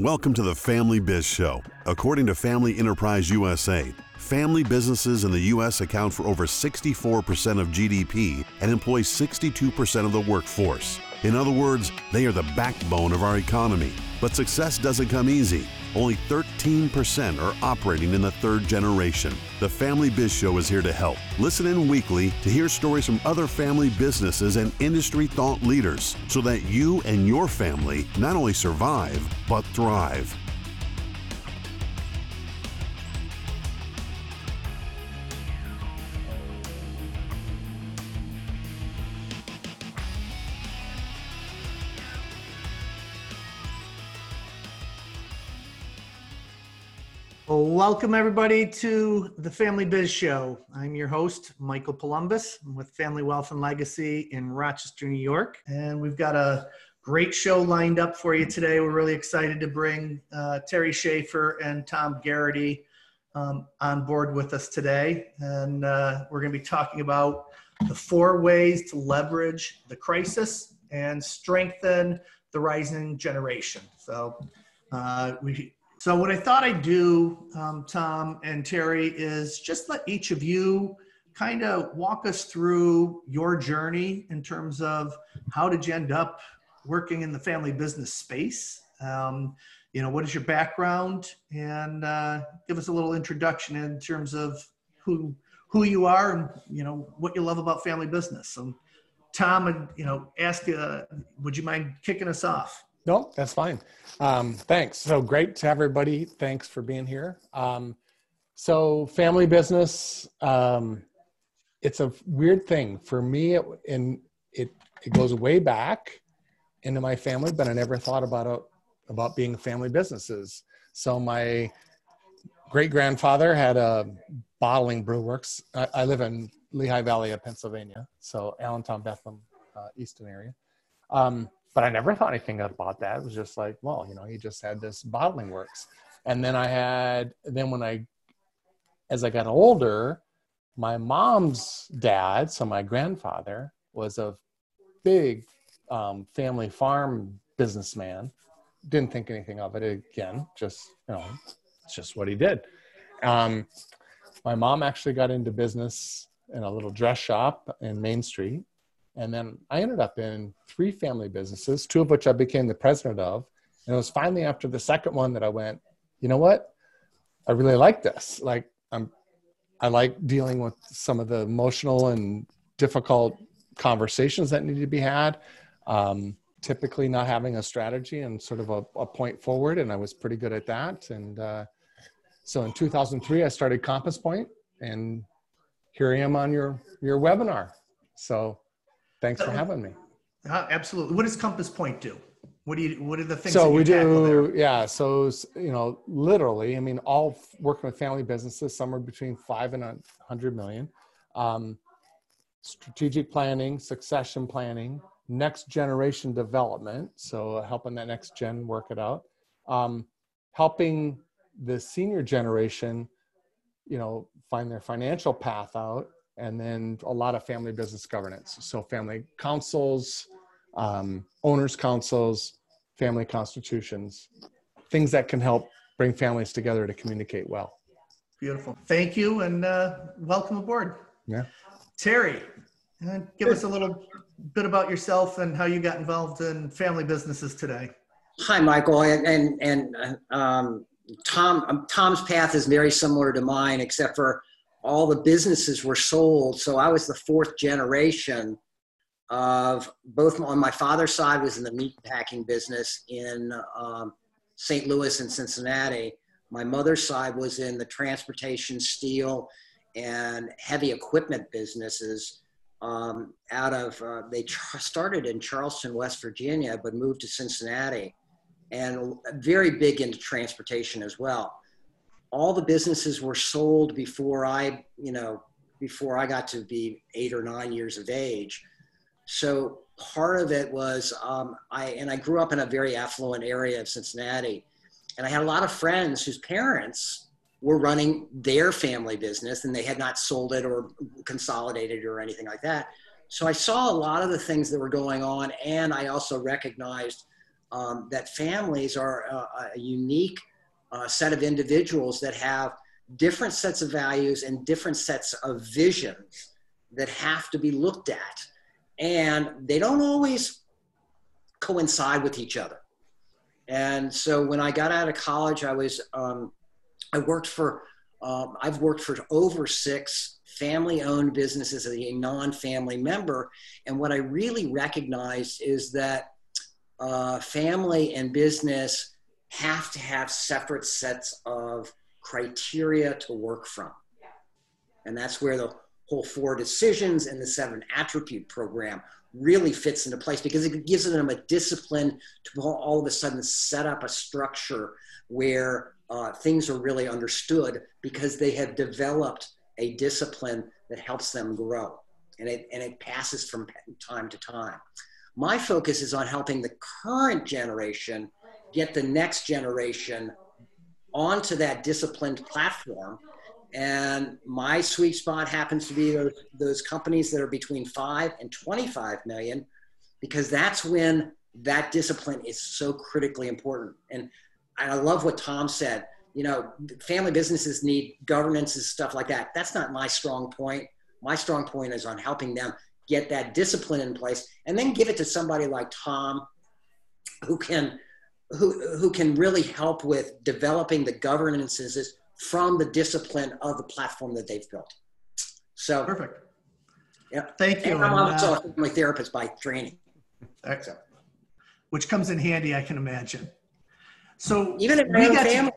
Welcome to the Family Biz Show. According to Family Enterprise USA, family businesses in the U.S. account for over 64% of GDP and employ 62% of the workforce. In other words, they are the backbone of our economy. But success doesn't come easy. Only 13% are operating in the third generation. The Family Biz Show is here to help. Listen in weekly to hear stories from other family businesses and industry thought leaders so that you and your family not only survive, but thrive. Welcome everybody to the Family Biz Show. I'm your host, Michael Palumbos I'm with Family Wealth and Legacy in Rochester, New York. And we've got a great show lined up for you today. We're really excited to bring uh, Terry Schaefer and Tom Garrity um, on board with us today. And uh, we're going to be talking about the four ways to leverage the crisis and strengthen the rising generation. So uh, we so what I thought I'd do, um, Tom and Terry, is just let each of you kind of walk us through your journey in terms of how did you end up working in the family business space? Um, you know, what is your background? And uh, give us a little introduction in terms of who who you are and you know what you love about family business. So, Tom, and you know, ask, uh, would you mind kicking us off? No, that's fine. Um, thanks. So great to everybody. Thanks for being here. Um, so family business, um, it's a weird thing for me. It, and it it goes way back into my family, but I never thought about it, about being family businesses. So my great grandfather had a bottling brew works. I, I, live in Lehigh Valley of Pennsylvania, so Allentown, Bethlehem, uh, area. Um, but I never thought anything about that. It was just like, well, you know, he just had this bottling works. And then I had, then when I, as I got older, my mom's dad, so my grandfather, was a big um, family farm businessman. Didn't think anything of it again, just, you know, it's just what he did. Um, my mom actually got into business in a little dress shop in Main Street and then I ended up in three family businesses, two of which I became the president of. And it was finally after the second one that I went, you know what? I really like this. Like I'm I like dealing with some of the emotional and difficult conversations that need to be had. Um, typically not having a strategy and sort of a, a, point forward. And I was pretty good at that. And uh, so in 2003, I started Compass Point and here I am on your, your webinar. So Thanks for having me. Uh, absolutely. What does Compass Point do? What do you? What are the things? So we do. Yeah. So you know, literally, I mean, all working with family businesses, somewhere between five and a hundred million. Um, strategic planning, succession planning, next generation development. So helping that next gen work it out. Um, helping the senior generation, you know, find their financial path out and then a lot of family business governance. So family councils, um, owners councils, family constitutions, things that can help bring families together to communicate well. Beautiful. Thank you and uh, welcome aboard. Yeah. Terry, uh, give us a little bit about yourself and how you got involved in family businesses today. Hi, Michael, and and, and um, Tom. Um, Tom's path is very similar to mine, except for all the businesses were sold. So I was the fourth generation of both on my father's side was in the meat packing business in um, St. Louis and Cincinnati. My mother's side was in the transportation, steel, and heavy equipment businesses um, out of, uh, they started in Charleston, West Virginia, but moved to Cincinnati and very big into transportation as well all the businesses were sold before I, you know, before I got to be eight or nine years of age. So part of it was um, I, and I grew up in a very affluent area of Cincinnati, and I had a lot of friends whose parents were running their family business and they had not sold it or consolidated or anything like that. So I saw a lot of the things that were going on, and I also recognized um, that families are a, a unique uh, set of individuals that have different sets of values and different sets of visions that have to be looked at. And they don't always coincide with each other. And so when I got out of college, I was, um, I worked for, um, I've worked for over six family owned businesses as a non family member. And what I really recognized is that uh, family and business have to have separate sets of criteria to work from. And that's where the whole four decisions and the seven attribute program really fits into place because it gives them a discipline to all of a sudden set up a structure where uh, things are really understood because they have developed a discipline that helps them grow and it, and it passes from time to time. My focus is on helping the current generation get the next generation onto that disciplined platform. And my sweet spot happens to be those, those companies that are between five and 25 million, because that's when that discipline is so critically important. And I love what Tom said. You know, family businesses need governance and stuff like that. That's not my strong point. My strong point is on helping them get that discipline in place and then give it to somebody like Tom who can who, who can really help with developing the governances from the discipline of the platform that they've built. So perfect. Yeah. Thank you. And I'm also a family therapist by training. Excellent. Which comes in handy, I can imagine. So even if we got family.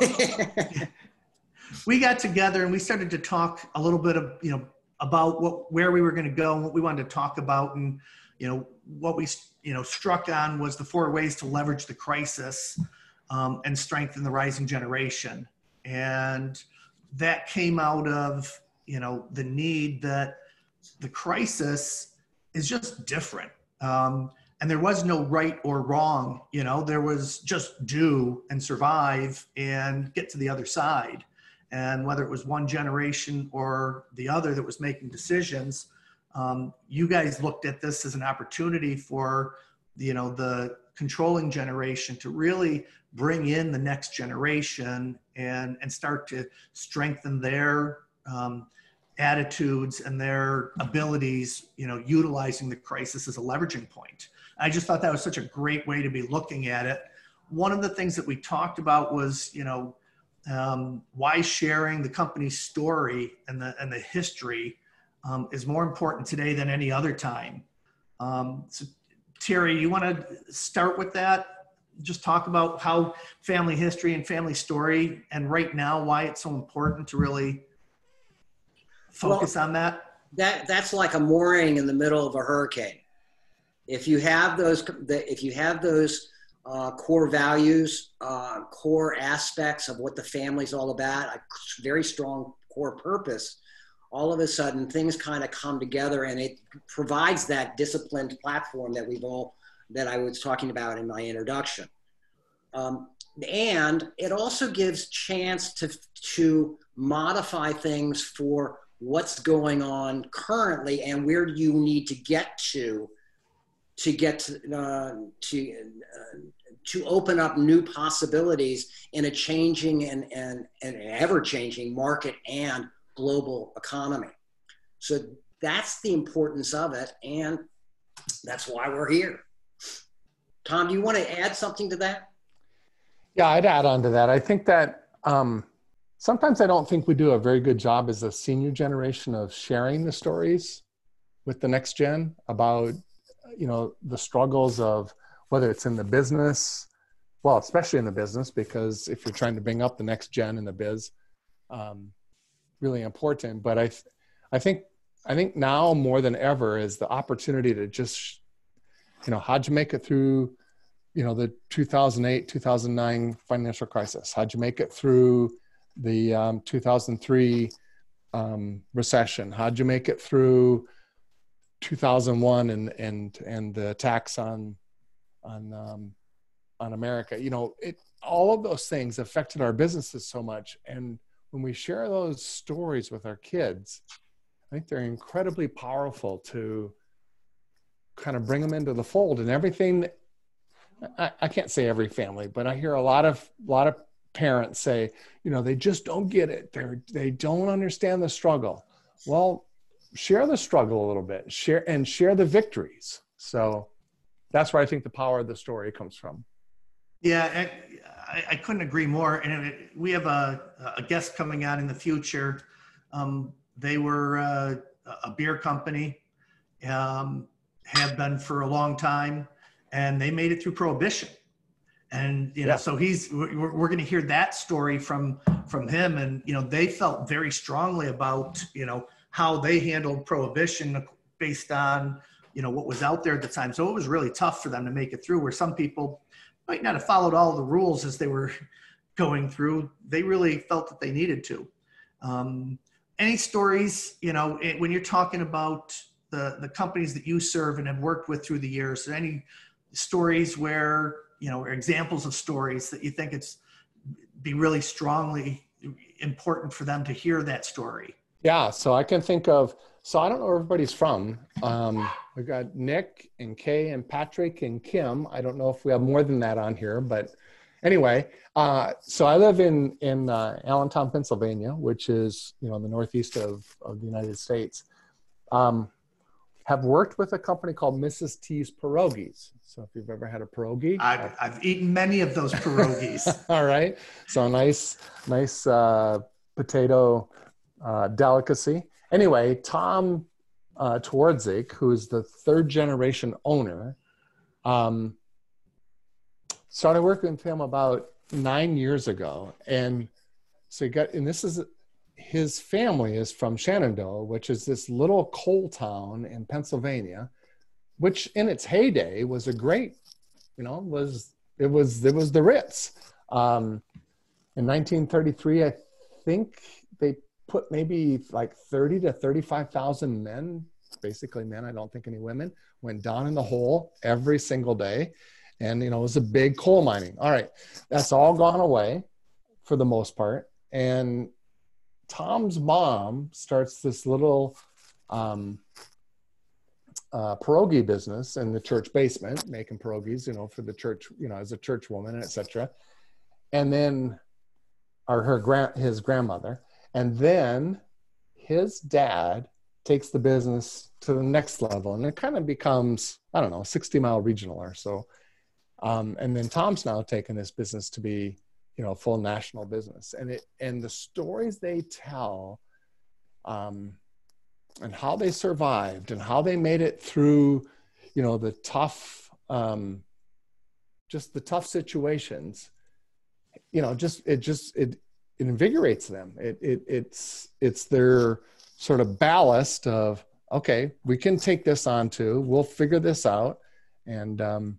To, we got together and we started to talk a little bit of you know about what where we were going to go and what we wanted to talk about and you know what we you know struck on was the four ways to leverage the crisis um, and strengthen the rising generation. And that came out of you know the need that the crisis is just different. Um, and there was no right or wrong you know there was just do and survive and get to the other side. And whether it was one generation or the other that was making decisions um, you guys looked at this as an opportunity for you know the controlling generation to really bring in the next generation and and start to strengthen their um, attitudes and their abilities you know utilizing the crisis as a leveraging point. I just thought that was such a great way to be looking at it. One of the things that we talked about was you know um, why sharing the company's story and the and the history um, is more important today than any other time. Um, so, Terry, you want to start with that? Just talk about how family history and family story, and right now, why it's so important to really focus well, on that. That that's like a mooring in the middle of a hurricane. If you have those, if you have those uh, core values, uh, core aspects of what the family's all about, a very strong core purpose, all of a sudden things kind of come together and it provides that disciplined platform that we've all that i was talking about in my introduction. Um, and it also gives chance to to modify things for what's going on currently and where do you need to get to to get to uh, to uh, to open up new possibilities in a changing and, and, and ever changing market and global economy. So that's the importance of it, and that's why we're here. Tom, do you want to add something to that? Yeah, I'd add on to that. I think that um, sometimes I don't think we do a very good job as a senior generation of sharing the stories with the next gen about you know the struggles of whether it's in the business well especially in the business because if you're trying to bring up the next gen in the biz um, really important. But I, th- I think, I think now more than ever is the opportunity to just, you know, how'd you make it through, you know, the 2008, 2009 financial crisis? How'd you make it through the um, 2003 um, recession? How'd you make it through 2001 and and and the attacks on on um, on America? You know, it all of those things affected our businesses so much, and when we share those stories with our kids, I think they're incredibly powerful to kind of bring them into the fold and everything I, I can't say every family, but I hear a lot of a lot of parents say, you know, they just don't get it. They're they don't understand the struggle. Well, share the struggle a little bit, share and share the victories. So that's where I think the power of the story comes from. Yeah, I, I couldn't agree more. And we have a, a guest coming out in the future. Um, they were uh, a beer company, um, have been for a long time, and they made it through prohibition. And you know, yeah. so he's we're, we're going to hear that story from from him, and you know, they felt very strongly about you know how they handled prohibition based on you know what was out there at the time. So it was really tough for them to make it through. Where some people might not have followed all the rules as they were going through, they really felt that they needed to. Um, any stories, you know, when you're talking about the the companies that you serve and have worked with through the years, any stories where you know, or examples of stories that you think it's be really strongly important for them to hear that story? Yeah, so I can think of. So I don't know where everybody's from. Um, we've got Nick and Kay and Patrick and Kim. I don't know if we have more than that on here, but anyway. Uh, so I live in in uh, Allentown, Pennsylvania, which is you know in the northeast of of the United States. Um, have worked with a company called Mrs. T's Pierogies. So if you've ever had a pierogi, I've, I've eaten many of those pierogies. All right. So nice, nice uh, potato uh, delicacy. Anyway, Tom uh, who is the third generation owner, um, started working with him about nine years ago. And so he got, and this is, his family is from Shenandoah, which is this little coal town in Pennsylvania, which in its heyday was a great, you know, was, it was, it was the Ritz. Um, in 1933, I think put maybe like 30 to 35,000 men, basically men, I don't think any women, went down in the hole every single day. And, you know, it was a big coal mining. All right. That's all gone away for the most part. And Tom's mom starts this little um, uh, pierogi business in the church basement, making pierogies, you know, for the church, you know, as a church woman, etc. And then, or her grand, his grandmother, and then his dad takes the business to the next level and it kind of becomes, I don't know, 60 mile regional or so. Um, and then Tom's now taken this business to be, you know, a full national business. And it, and the stories they tell, um, and how they survived and how they made it through, you know, the tough, um, just the tough situations, you know, just, it just, it, it invigorates them. It, it, it's, it's their sort of ballast of, okay, we can take this on too. We'll figure this out. And, um,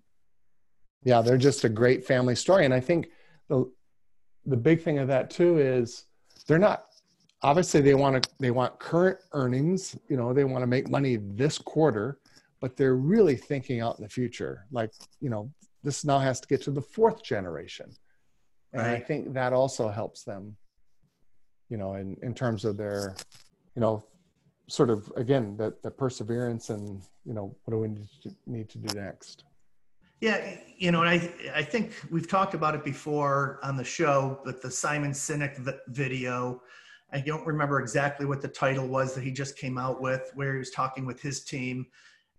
yeah, they're just a great family story. And I think the, the big thing of that too is they're not, obviously they want to, they want current earnings, you know, they want to make money this quarter, but they're really thinking out in the future. Like, you know, this now has to get to the fourth generation and right. i think that also helps them you know in, in terms of their you know sort of again the, the perseverance and you know what do we need to, need to do next? Yeah you know and i i think we've talked about it before on the show but the simon sinek video i don't remember exactly what the title was that he just came out with where he was talking with his team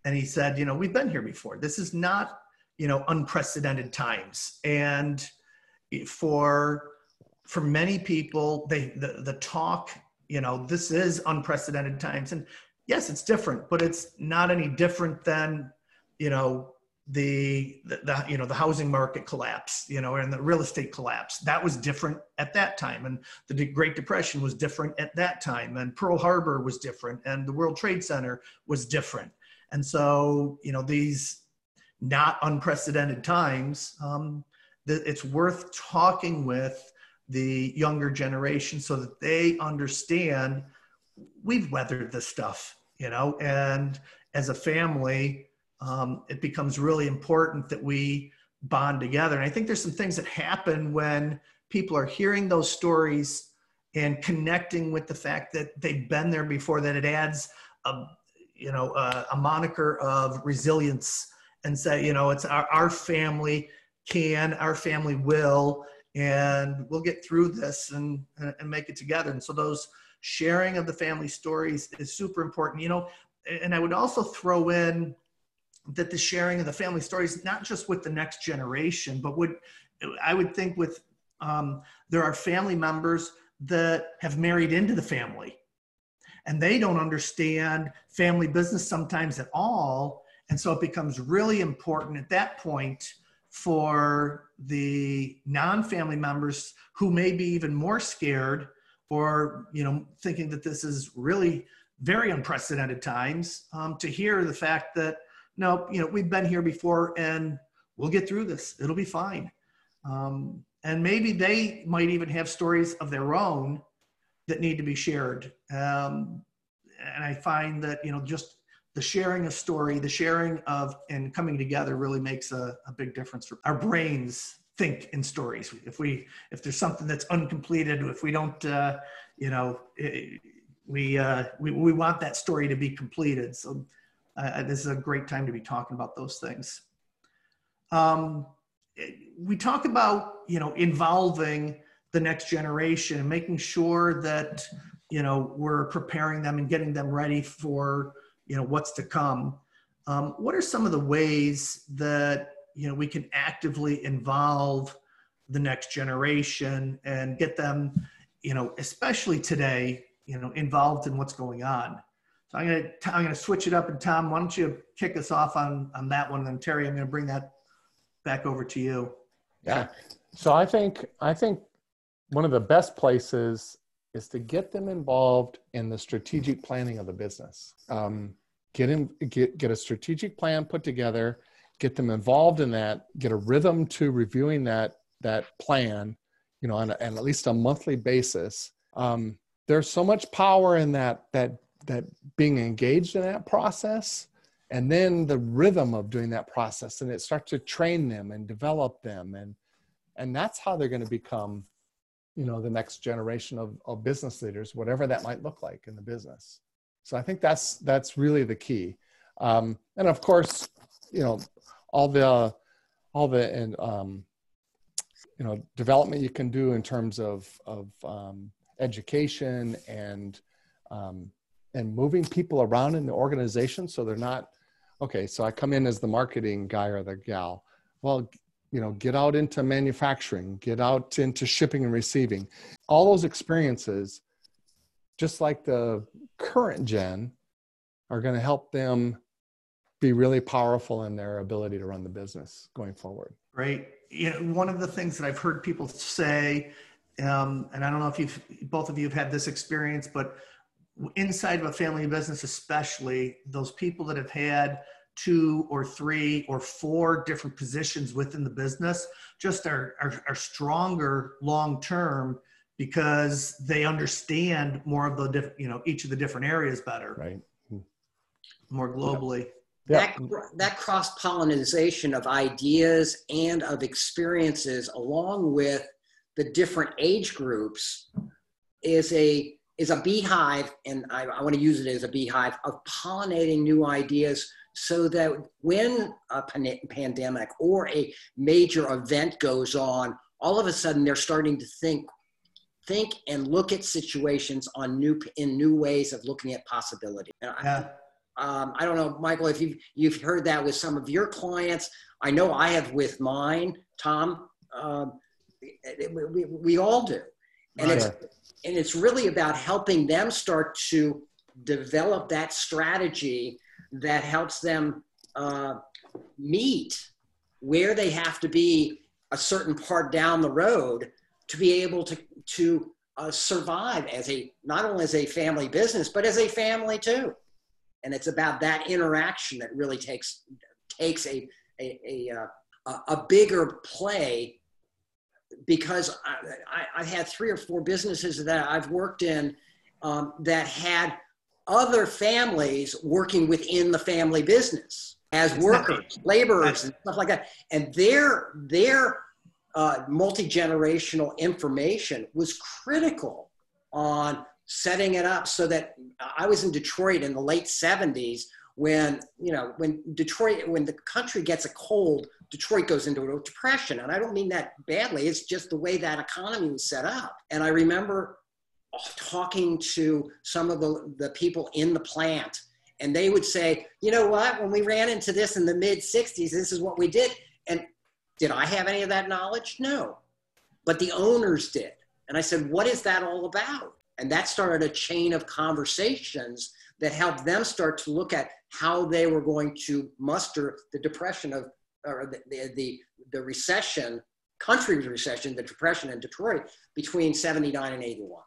and he said you know we've been here before. This is not you know unprecedented times. And for for many people they the, the talk you know this is unprecedented times. And yes it's different but it's not any different than you know the, the, the you know the housing market collapse you know and the real estate collapse. That was different at that time. And the great depression was different at that time. And pearl harbor was different. And the world trade center was different. And so you know these not unprecedented times um, that it's worth talking with the younger generation so that they understand we've weathered this stuff, you know, and as a family, um, it becomes really important that we bond together. And I think there's some things that happen when people are hearing those stories and connecting with the fact that they've been there before, that it adds a, you know, a, a moniker of resilience and say, you know, it's our, our family can, our family will, and we'll get through this and, and make it together. And so those sharing of the family stories is super important, you know, and I would also throw in that the sharing of the family stories, not just with the next generation, but would, I would think with, um, there are family members that have married into the family and they don't understand family business sometimes at all. And so it becomes really important at that point for the non-family members who may be even more scared or you know thinking that this is really very unprecedented times um, to hear the fact that no you know we've been here before and we'll get through this. It'll be fine. Um, and maybe they might even have stories of their own that need to be shared. Um, and i find that you know just the sharing of story, the sharing of and coming together really makes a, a big difference. For our brains think in stories. If we if there's something that's uncompleted, if we don't, uh, you know, it, we, uh, we we want that story to be completed. So uh, this is a great time to be talking about those things. Um, we talk about you know involving the next generation and making sure that you know we're preparing them and getting them ready for you know what's to come. Um, what are some of the ways that you know we can actively involve the next generation and get them you know especially today you know involved in what's going on? So i'm to i'm to switch it up and tom why don't you kick us off on on that one and then terry i'm to bring that back over to you. Yeah. So i think i think one of the best places is to get them involved in the strategic planning of the business. Um, get in, get get a strategic plan put together, get them involved in that, get a rhythm to reviewing that that plan, you know, on, a, on at least a monthly basis. Um, there's so much power in that that that being engaged in that process and then the rhythm of doing that process and it starts to train them and develop them and and that's how they're going to become you know the next generation of, of business leaders whatever that might look like in the business so i think that's that's really the key. Um, and of course you know all the all the and um, you know development you can do in terms of of um, education and um, and moving people around in the organization so they're not okay so i come in as the marketing guy or the gal. Well you know get out into manufacturing get out into shipping and receiving. All those experiences just like the current gen are going to help them be really powerful in their ability to run the business going forward. Right you know one of the things that i've heard people say um, and i don't know if you've both of you have had this experience but inside of a family business especially those people that have had two or three or four different positions within the business just are, are, are stronger long term because they understand more of the different you know each of the different areas better. Right. Hmm. More globally. That that cross pollination of ideas and of experiences along with the different age groups is a is a beehive and I, I want to use it as a beehive of pollinating new ideas so that when a pandemic or a major event goes on, all of a sudden they're starting to think think and look at situations on new in new ways of looking at possibility. Yeah. I, um, I don't know, Michael, if you've you've heard that with some of your clients. I know I have with mine, Tom. Um, we, we, we, all do, and right. it's and it's really about helping them start to develop that strategy that helps them uh, meet where they have to be a certain part down the road to be able to to uh, survive as a not only as a family business but as a family too and it's about that interaction that really takes takes a a, a, uh, a bigger play because I, I, I, had three or four businesses that I've worked in um, that had other families working within the family business as workers, laborers, and stuff like that. And their their uh, multi generational information was critical on setting it up so that I was in Detroit in the late 70s when you know when Detroit when the country gets a cold, Detroit goes into a depression, and I don't mean that badly. It's just the way that economy was set up. And I remember talking to some of the, the people in the plant and they would say you know what when we ran into this in the mid 60s this is what we did did i have any of that knowledge? No. But the owners did. And i said what is that all about? And that started a chain of conversations that helped them start to look at how they were going to muster the depression of or the, the, the, recession country recession the depression in detroit between 79 and 81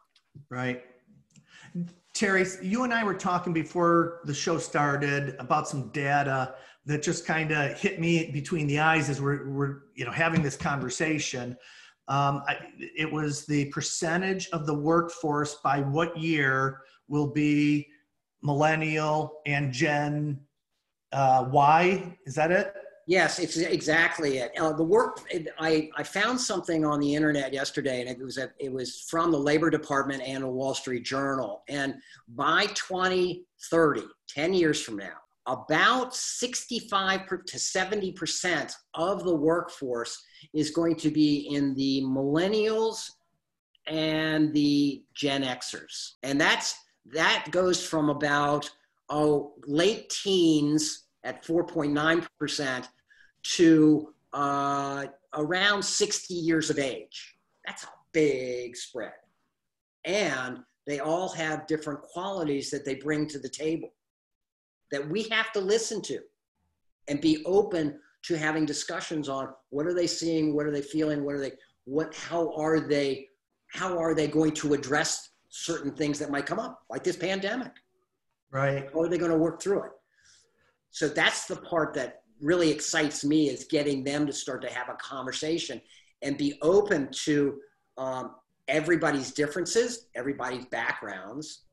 Right. Terry, you and I were talking before the show started about some data that just kind of hit me between the eyes as we're, we're you know having this conversation. Um, I, it was the percentage of the workforce by what year will be millennial and Gen uh, Y. Is that it? Yes, it's exactly it. Uh, the work I, I found something on the internet yesterday, and it was a, it was from the Labor Department and the Wall Street Journal. And by 2030, 10 years from now, about 65 to 70 percent of the workforce is going to be in the millennials and the Gen Xers, and that's that goes from about oh late teens at 4.9 percent to uh, around 60 years of age. That's a big spread. And they all have different qualities that they bring to the table that we have to listen to and be open to having discussions on what are they seeing what are they feeling what are they what how are they how are they going to address certain things that might come up like this pandemic. Right. How are they going to work through it? So that's the part that really excites me is getting them to start to have a conversation and be open to um, everybody's differences, everybody's backgrounds,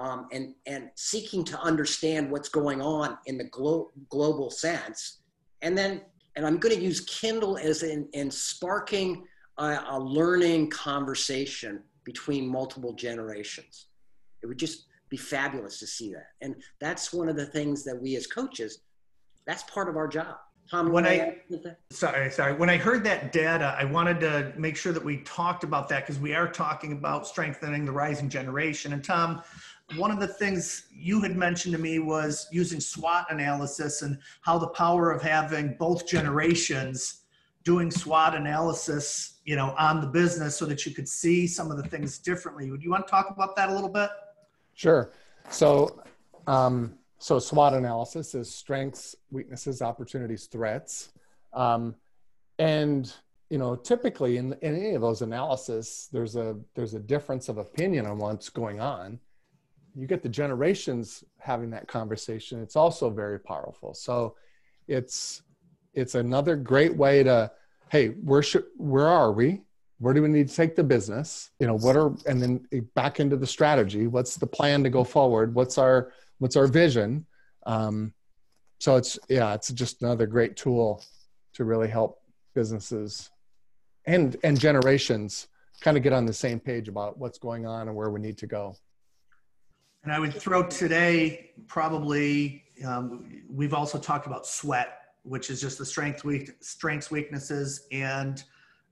um, and and seeking to understand what's going on in the glo- global sense, and then and I'm going to use Kindle as in, in sparking a, a learning conversation between multiple generations. It would just be fabulous to see that, and that's one of the things that we as coaches that's part of our job. Tom, when I, sorry, sorry. When I heard that data, I wanted to make sure that we talked about that because we are talking about strengthening the rising generation. And Tom, one of the things you had mentioned to me was using SWOT analysis and how the power of having both generations doing SWOT analysis, you know, on the business so that you could see some of the things differently. Would you want to talk about that a little bit? Sure. So, um, so SWOT analysis is strengths, weaknesses, opportunities, threats. Um, and you know, typically in, in any of those analysis, there's a there's a difference of opinion on what's going on. You get the generations having that conversation. It's also very powerful. So it's it's another great way to hey, where should where are we? Where do we need to take the business? You know, what are and then back into the strategy. What's the plan to go forward? What's our what's our vision um, so it's yeah it's just another great tool to really help businesses and and generations kind of get on the same page about what's going on and where we need to go and i would throw today probably um, we've also talked about sweat which is just the strength weak strengths weaknesses and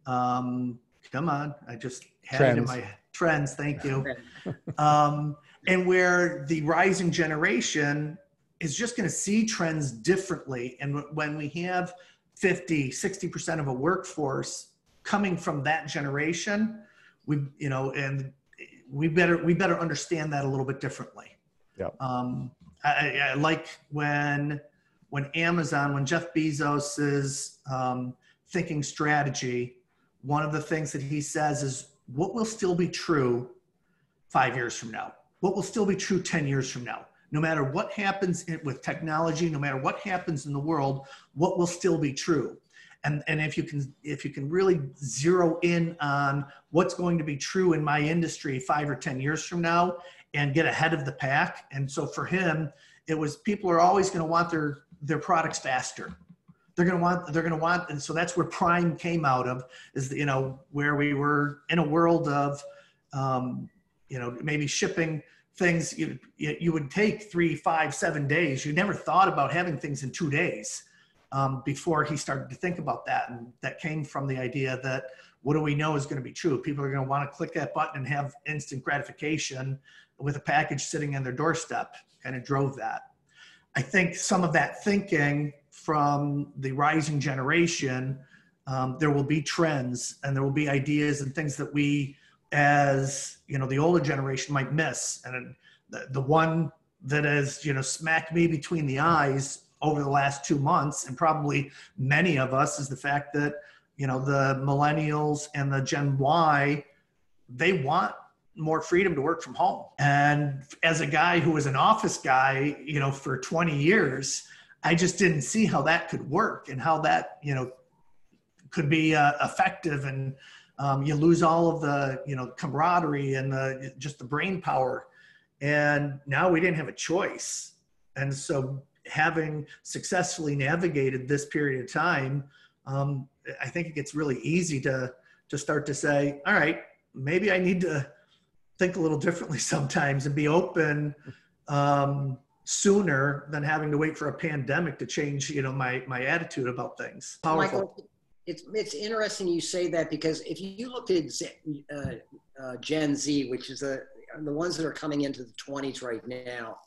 um, come on i just had trends. it in my trends thank you um, and where the rising generation is just going to see trends differently. And when we have 50, 60% of a workforce coming from that generation, we, you know, and we better, we better understand that a little bit differently. Yeah. Um, I, I, like when, when Amazon, when Jeff Bezos is um, thinking strategy, one of the things that he says is what will still be true five years from now? what will still be true 10 years from now. No matter what happens with technology, no matter what happens in the world, what will still be true. And, and if you can if you can really zero in on what's going to be true in my industry five or ten years from now and get ahead of the pack. And so for him it was people are always going to want their their products faster. They're going to want they're going to want and so that's where prime came out of is you know where we were in a world of um, you know maybe shipping things you, you would take three, five, seven days. You never thought about having things in two days um, before he started to think about that. And that came from the idea that what do we know is going to be true? People are going to want to click that button and have instant gratification with a package sitting on their doorstep, kind of drove that. I think some of that thinking from the rising generation, um, there will be trends and there will be ideas and things that we, as you know, the older generation might miss. And the, the one that has, you know, smacked me between the eyes over the last two months, and probably many of us, is the fact that, you know, the millennials and the Gen Y, they want more freedom to work from home. And as a guy who was an office guy, you know, for 20 years, I just didn't see how that could work and how that, you know, could be uh, effective. And um, you lose all of the, you know, camaraderie and the, just the brain power. And now we didn't have a choice. And so having successfully navigated this period of time, um, I think it gets really easy to, to start to say, all right, maybe I need to think a little differently sometimes and be open um, sooner than having to wait for a pandemic to change, you know, my my attitude about things. Powerful. Michael, it's it's interesting you say that because if you look at uh, uh, Gen Z, which is the the ones that are coming into the 20s right now,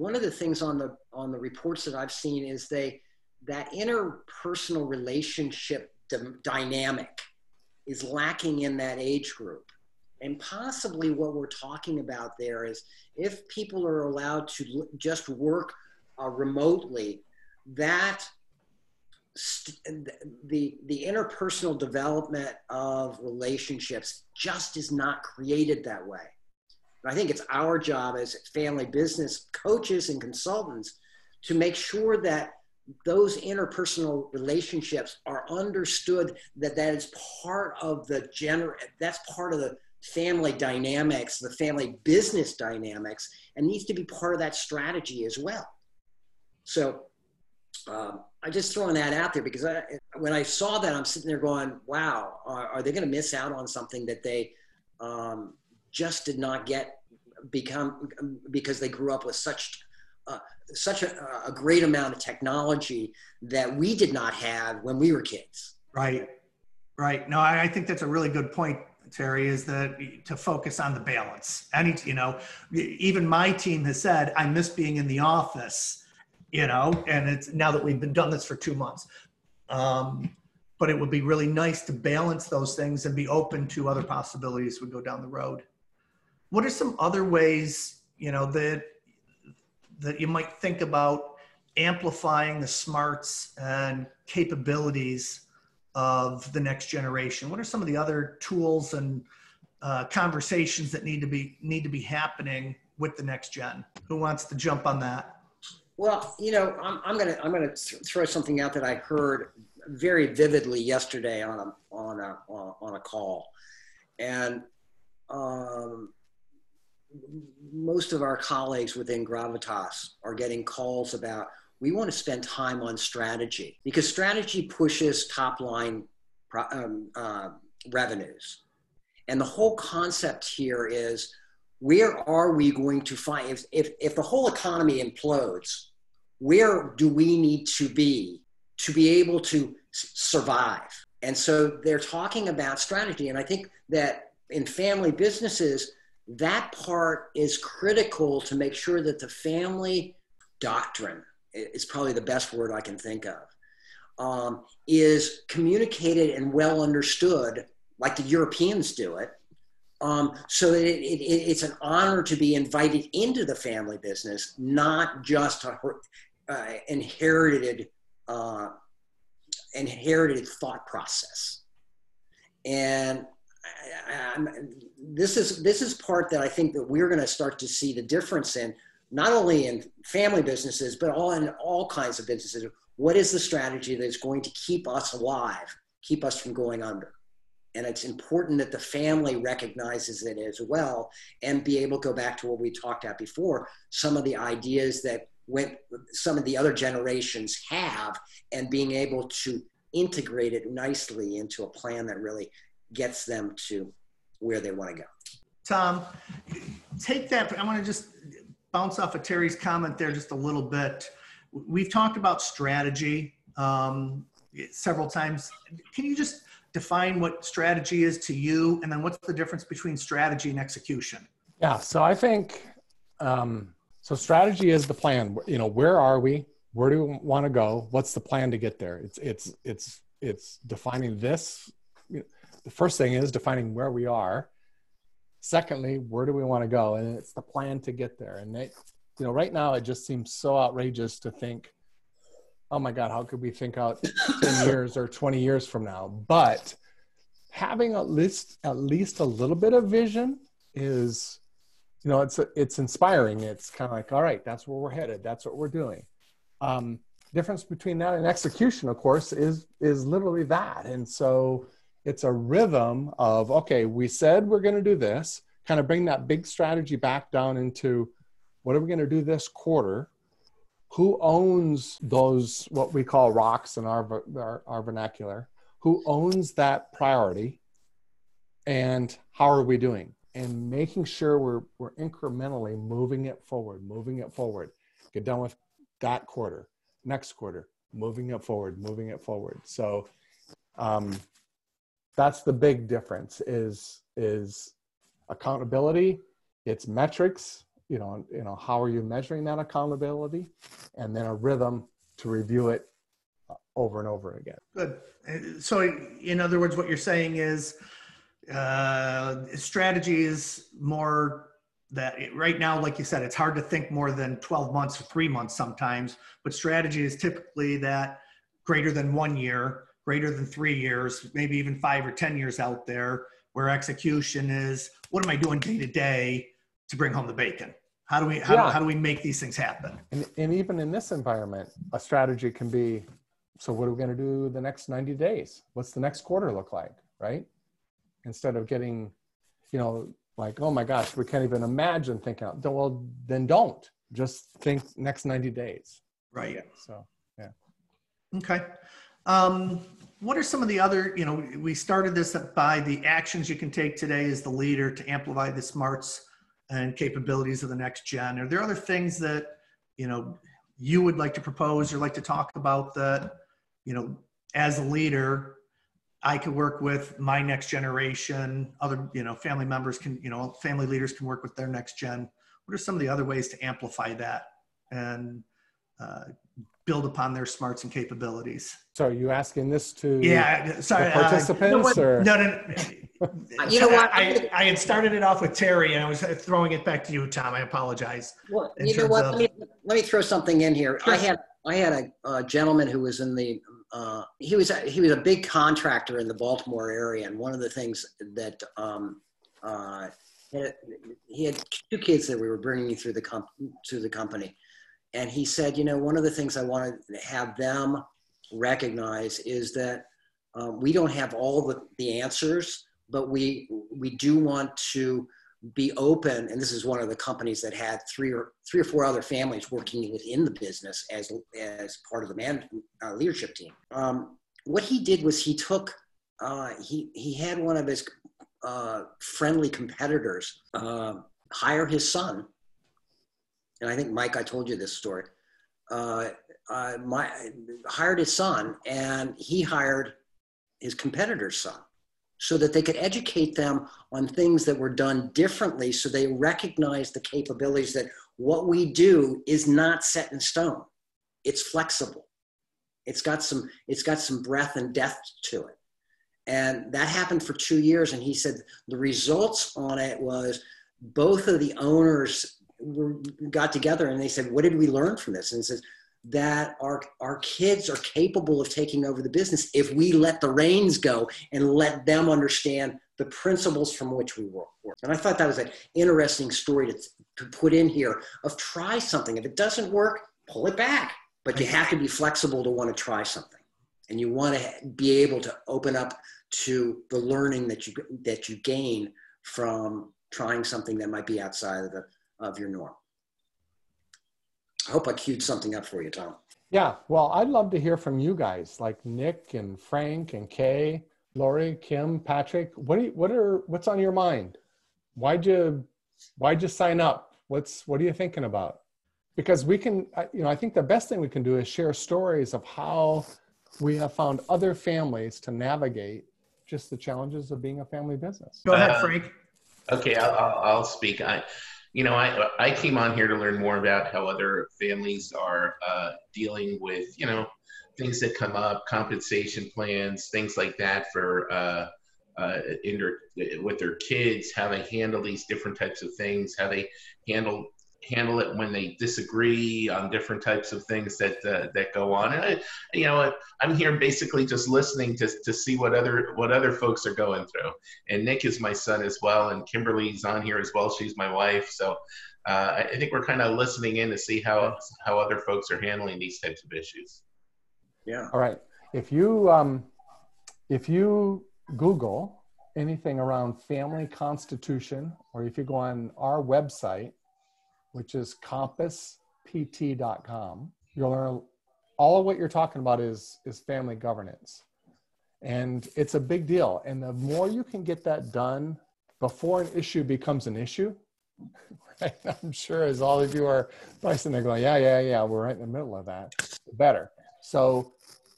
one of the things on the on the reports that I've seen is they that interpersonal relationship dynamic is lacking in that age group and possibly what we're talking about there is if people are allowed to just work uh, remotely, that st- the the interpersonal development of relationships just is not created that way. I think it's our job as family business coaches and consultants to make sure that those interpersonal relationships are understood that that is part of the gener that's part of the family dynamics, the family business dynamics, and needs to be part of that strategy as well. So um, I just throwing that out there because I, when I saw that, I'm sitting there going, wow, are, are they going to miss out on something that they um, just did not get become because they grew up with such uh, such a, a great amount of technology that we did not have when we were kids. Right. Right. No, I, I think that's a really good point Terry, is that to focus on the balance. Any, you know, even my team has said, I miss being in the office, you know, and it's now that we've been done this for two months. Um, but it would be really nice to balance those things and be open to other possibilities we go down the road. What are some other ways, you know, that that you might think about amplifying the smarts and capabilities of the next generation? What are some of the other tools and uh, conversations that need to be need to be happening with the next gen? Who wants to jump on that? Well, you know, I'm, I'm gonna I'm gonna throw something out that I heard very vividly yesterday on a on a on a call, and um, most of our colleagues within Gravitas are getting calls about we want to spend time on strategy because strategy pushes top line um, uh, revenues. And the whole concept here is where are we going to find, if, if, if the whole economy implodes, where do we need to be to be able to survive? And so they're talking about strategy. And I think that in family businesses, that part is critical to make sure that the family doctrine is probably the best word I can think of, um, is communicated and well understood like the Europeans do it. Um, so that it, it, it's an honor to be invited into the family business, not just uh, inherited uh, inherited thought process. And I, this is this is part that I think that we're going to start to see the difference in not only in family businesses, but all in all kinds of businesses. What is the strategy that's going to keep us alive, keep us from going under? And it's important that the family recognizes it as well and be able to go back to what we talked about before, some of the ideas that went, some of the other generations have, and being able to integrate it nicely into a plan that really gets them to where they want to go. Tom, take that. I want to just bounce off of Terry's comment there just a little bit. We've talked about strategy um, several times. Can you just define what strategy is to you, and then what's the difference between strategy and execution? Yeah. So I think um, so. Strategy is the plan. You know, where are we? Where do we want to go? What's the plan to get there? It's it's it's it's defining this. The first thing is defining where we are. Secondly where do we want to go? And it's the plan to get there. And they, you know right now it just seems so outrageous to think oh my god how could we think out 10 years or 20 years from now? But having at least at least a little bit of vision is you know it's it's inspiring. It's kind of like all right that's where we're headed. That's what we're doing. Um, difference between that and execution of course is is literally that. And so it's a rhythm of okay we said we're going to do this kind of bring that big strategy back down into what are we going to do this quarter? Who owns those what we call rocks in our, our, our vernacular? Who owns that priority? And how are we doing? And making sure we're, we're incrementally moving it forward moving it forward. Get done with that quarter next quarter moving it forward moving it forward. So um, that's the big difference is is accountability. It's metrics you know you know how are you measuring that accountability? And then a rhythm to review it uh, over and over again. Good. So in other words what you're saying is uh, strategy is more that right now like you said it's hard to think more than 12 months or three months sometimes but strategy is typically that greater than one year greater than three years, maybe even five or 10 years out there, where execution is what am I doing day to day to bring home the bacon? How do we how, yeah. how do we make these things happen? And, and even in this environment, a strategy can be so what are we going to do the next 90 days? What's the next quarter look like, right? Instead of getting, you know, like, oh my gosh, we can't even imagine thinking, well, then don't. Just think next 90 days. Right. So, yeah. Okay. Um, what are some of the other, you know, we started this by the actions you can take today as the leader to amplify the smarts and capabilities of the next gen? Are there other things that, you know, you would like to propose or like to talk about that, you know, as a leader, I could work with my next generation, other, you know, family members can, you know, family leaders can work with their next gen. What are some of the other ways to amplify that and uh, build upon their smarts and capabilities. So are you asking this to yeah, sorry, uh, participants uh, or no, no, no. you know what? I, I had started it off with Terry and I was throwing it back to you, Tom. I apologize. Well, you know what? Of, let, me, let me throw something in here. Sure. I had I had a, a, gentleman who was in the uh, he was a, he was a big contractor in the Baltimore area, and one of the things that um, uh, he had two kids that we were bringing through the comp- to the company and he said, you know, one of the things I want to have them recognize is that um, we don't have all the, the answers, but we we do want to be open. And this is one of the companies that had three or three or four other families working within the business as as part of the man uh, leadership team. Um, what he did was he took uh, he he had one of his uh, friendly competitors uh, hire his son and I think Mike, I told you this story. Uh, uh, my hired his son, and he hired his competitor's son, so that they could educate them on things that were done differently, so they recognize the capabilities that what we do is not set in stone. It's flexible. It's got some. It's got some breadth and depth to it, and that happened for two years. And he said the results on it was both of the owners got together and they said, "What did we learn from this?" And it says that our our kids are capable of taking over the business if we let the reins go and let them understand the principles from which we work. And I thought that was an interesting story to, to put in here of try something. If it doesn't work, pull it back. But you have to be flexible to want to try something. And you want to be able to open up to the learning that you that you gain from trying something that might be outside of the of your norm. I hope I queued something up for you, Tom. Yeah, well, I'd love to hear from you guys, like Nick and Frank and Kay, Lori, Kim, Patrick. What do you, what are what's on your mind? Why'd you why'd you sign up? What's what are you thinking about? Because we can, you know, I think the best thing we can do is share stories of how we have found other families to navigate just the challenges of being a family business. Go ahead, uh, Frank. Okay, I'll, I'll, I'll speak. I, you know, I, I came on here to learn more about how other families are uh, dealing with, you know, things that come up, compensation plans, things like that for uh, uh, in their, with their kids, how they handle these different types of things, how they handle handle it when they disagree on different types of things that uh, that go on. And I, you know, I'm here basically just listening to to see what other what other folks are going through. And Nick is my son as well, and Kimberly's on here as well. She's my wife, so. Uh, I think we're kind of listening in to see how how other folks are handling these types of issues. Yeah. All right. If you um, if you Google anything around family constitution, or if you go on our website, which is compasspt.com. You'll learn all of what you're talking about is, is family governance. And it's a big deal. And the more you can get that done before an issue becomes an issue, right? I'm sure as all of you are probably sitting there going, yeah, yeah, yeah, we're right in the middle of that, the better. So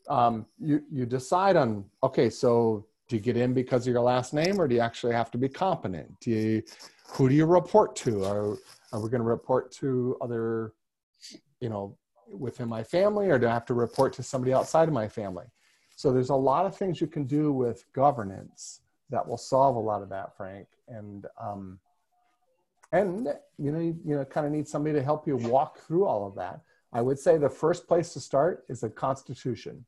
um, you, you decide on, okay, so do you get in because of your last name or do you actually have to be competent? Do you, who do you report to? Or are we going to report to other, you know, within my family, or do I have to report to somebody outside of my family? So there's a lot of things you can do with governance that will solve a lot of that, Frank. And um, and you know, you, you know, kind of need somebody to help you walk through all of that. I would say the first place to start is a constitution.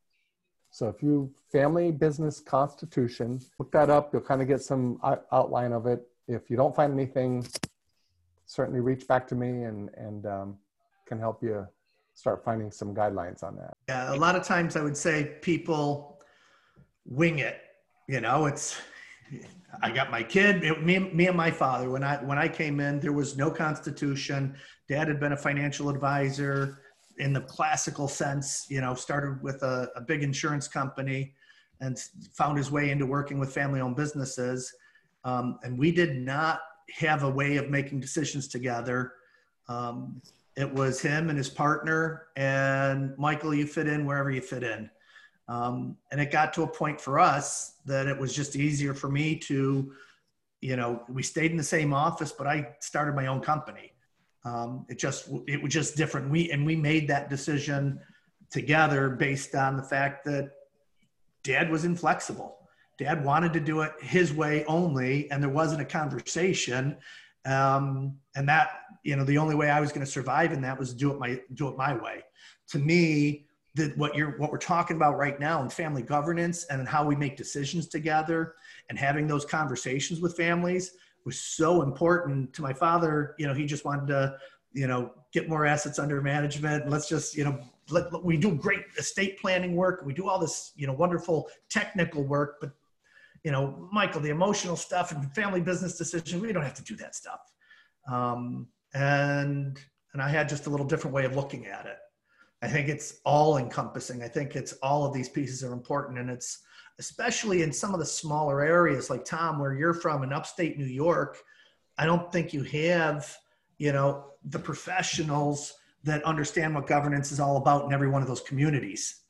So if you family business constitution, look that up. You'll kind of get some outline of it. If you don't find anything, certainly reach back to me and and um, can help you start finding some guidelines on that. Yeah, a lot of times I would say people wing it. You know, it's I got my kid, it, me, me and my father. When I when I came in, there was no constitution. Dad had been a financial advisor in the classical sense. You know, started with a, a big insurance company and found his way into working with family-owned businesses. Um, and we did not have a way of making decisions together. Um, it was him and his partner, and Michael, you fit in wherever you fit in. Um, and it got to a point for us that it was just easier for me to, you know, we stayed in the same office, but I started my own company. Um, it just it was just different. We and we made that decision together based on the fact that Dad was inflexible dad wanted to do it his way only and there wasn't a conversation. Um, and that you know the only way i was going to survive in that was do it my do it my way. To me that what you're what we're talking about right now in family governance and how we make decisions together and having those conversations with families was so important to my father. You know he just wanted to you know get more assets under management. Let's just you know let, we do great estate planning work. We do all this you know wonderful technical work but you know, Michael, the emotional stuff and family business decisions, we don't have to do that stuff. Um, and and I had just a little different way of looking at it. I think it's all encompassing. I think it's all of these pieces are important, and it's especially in some of the smaller areas like Tom, where you're from in upstate New York. I don't think you have, you know, the professionals that understand what governance is all about in every one of those communities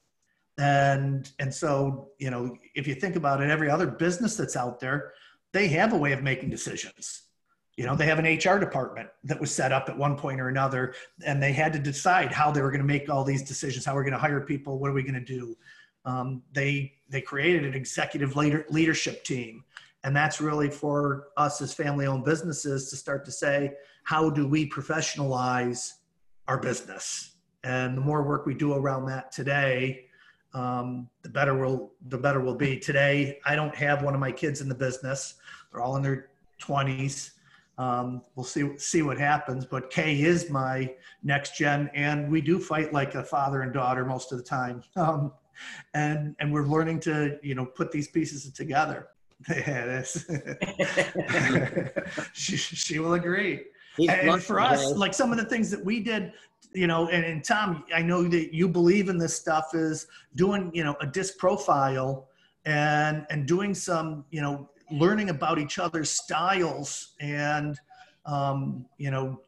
and and so you know if you think about it every other business that's out there they have a way of making decisions. You know they have an hr department that was set up at one point or another and they had to decide how they were going to make all these decisions how we're going to hire people what are we going to do? Um, they they created an executive leader, leadership team and that's really for us as family owned businesses to start to say how do we professionalize our business? And the more work we do around that today um, the better will the better will be. Today, I don't have one of my kids in the business; they're all in their twenties. Um, we'll see see what happens. But Kay is my next gen, and we do fight like a father and daughter most of the time. Um, and and we're learning to you know put these pieces together. Yeah, she she will agree. And for us, like some of the things that we did you know, and, and Tom, I know that you believe in this stuff is doing, you know, a disc profile and and doing some, you know, learning about each other's styles and um, you know,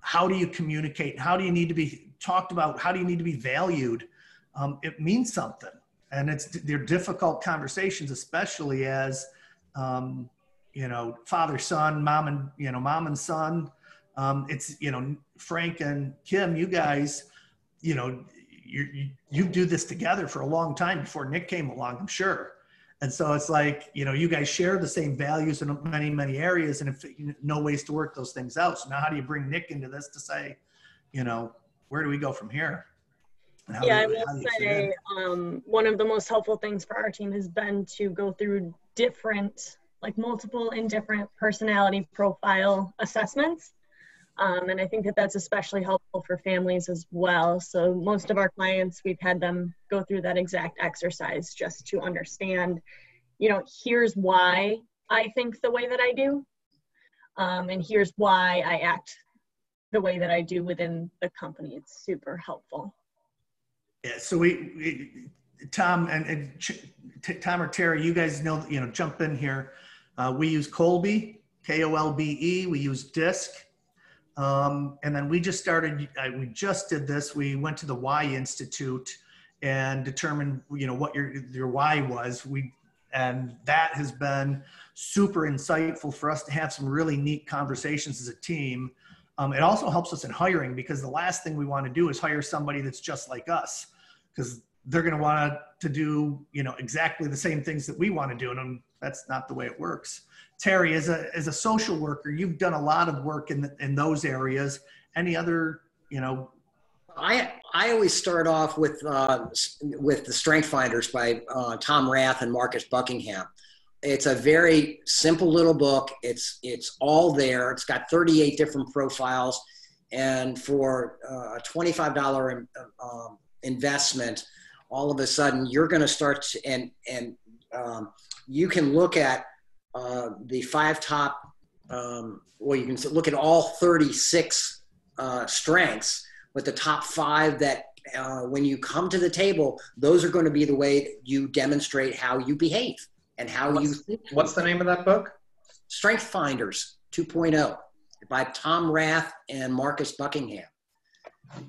how do you communicate? How do you need to be talked about? How do you need to be valued? Um, it means something. And it's, they're difficult conversations, especially as, um, you know, father, son, mom and, you know, mom and son. Um, it's, you know, Frank and Kim, you guys, you know, you, you, you do this together for a long time before Nick came along, I'm sure. And so it's like, you know, you guys share the same values in many, many areas and if you know ways to work those things out. So now how do you bring Nick into this to say, you know, where do we go from here? Yeah, I will say um, one of the most helpful things for our team has been to go through different, like multiple and different personality profile assessments. Um, and I think that that's especially helpful for families as well. So most of our clients, we've had them go through that exact exercise just to understand, you know, here's why I think the way that I do. Um, and here's why I act the way that I do within the company. It's super helpful. Yeah. So we, we Tom and, and Tom or Terry, you guys know, you know, jump in here. Uh, we use Kolbe, K O L B E. We use DISC. Um, and then we just started, I, we just did this. We went to the WHY Institute and determined, you know, what your, your why was. We, and that has been super insightful for us to have some really neat conversations as a team. Um, it also helps us in hiring because the last thing we want to do is hire somebody that's just like us because they're going to want to do, you know, exactly the same things that we want to do. And that's not the way it works. Terry, as a as a social worker, you've done a lot of work in the, in those areas. Any other, you know? I I always start off with uh, with the Strength Finders by uh, Tom Rath and Marcus Buckingham. It's a very simple little book. It's it's all there. It's got 38 different profiles, and for uh, a $25 um, investment, all of a sudden you're going to start to, and and um, you can look at uh, the five top, um, well, you can look at all 36 uh, strengths, but the top five that uh, when you come to the table, those are going to be the way you demonstrate how you behave and how what's, you think. What's the name of that book? Strength Finders 2.0 by Tom Rath and Marcus Buckingham.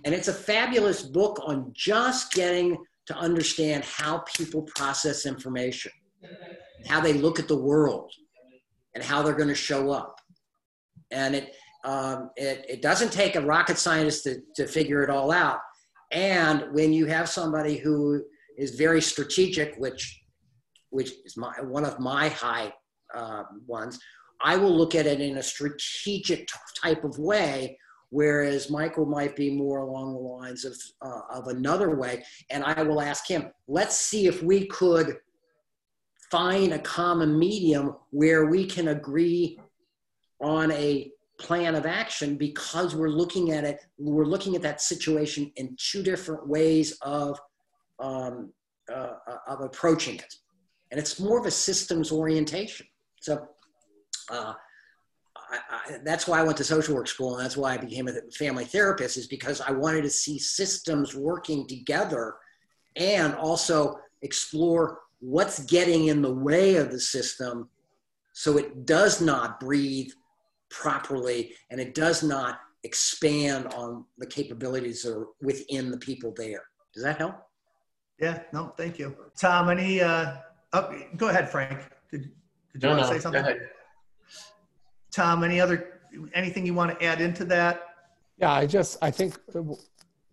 And it's a fabulous book on just getting to understand how people process information how they look at the world and how they're going to show up. And it, um, it, it doesn't take a rocket scientist to, to figure it all out. And when you have somebody who is very strategic, which, which is my, one of my high uh, ones, I will look at it in a strategic type of way, whereas Michael might be more along the lines of, uh, of another way. And I will ask him, let's see if we could find a common medium where we can agree on a plan of action because we're looking at it we're looking at that situation in two different ways of um, uh, of approaching it and it's more of a systems orientation so uh, I, I, that's why I went to social work school, and that's why I became a family therapist. Is because I wanted to see systems working together, and also explore what's getting in the way of the system so it does not breathe properly and it does not expand on the capabilities that are within the people there. Does that help? Yeah, no, thank you. Tom, any, uh, oh, go ahead, Frank. Did, did you no, want to no, say something? Go ahead. Tom, any other, anything you want to add into that? Yeah, I just, I think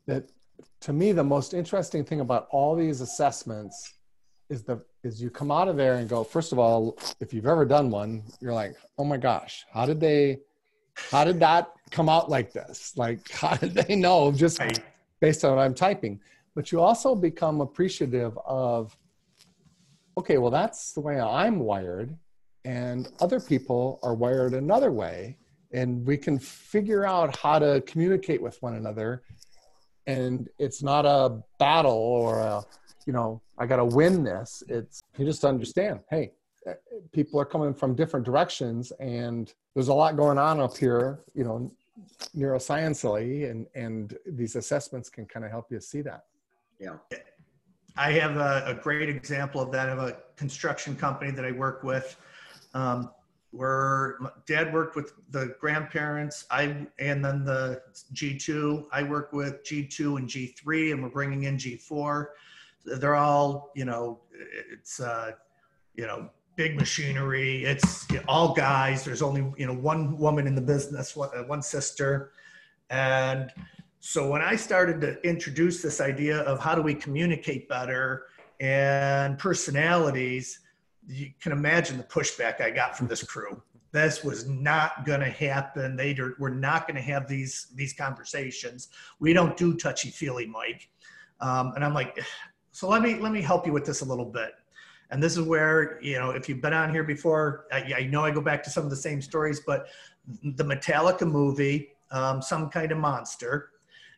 that to me, the most interesting thing about all these assessments is the is you come out of there and go first of all if you've ever done one you're like oh my gosh how did they how did that come out like this like how did they know just based on what i'm typing but you also become appreciative of okay well that's the way i'm wired and other people are wired another way and we can figure out how to communicate with one another and it's not a battle or a you know, I got to win this. It's you just understand, hey, people are coming from different directions and there's a lot going on up here, you know, neuroscientially and, and these assessments can kind of help you see that. Yeah. I have a, a great example of that of a construction company that I work with. Um, where dad worked with the grandparents. I and then the g2 i work with g2 and g3 and we're bringing in g4 they're all you know it's uh you know big machinery. It's all guys. There's only you know one woman in the business one, uh, one sister. And so when i started to introduce this idea of how do we communicate better and personalities you can imagine the pushback I got from this crew. This was not going to happen. They were not going to have these these conversations. We don't do touchy feely, Mike. Um, and I'm like, so let me let me help you with this a little bit. And this is where you know, if you've been on here before, I, I know I go back to some of the same stories, but the Metallica movie, um, some kind of monster.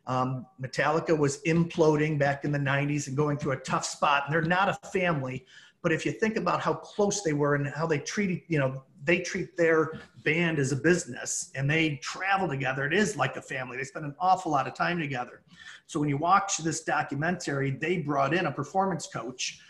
Um, Metallica was imploding back in the 90s and going through a tough spot, and they're not a family but if you think about how close they were and how they treated, you know, they treat their band as a business and they travel together, it is like a family. They spend an awful lot of time together. So when you watch this documentary, they brought in a performance coach,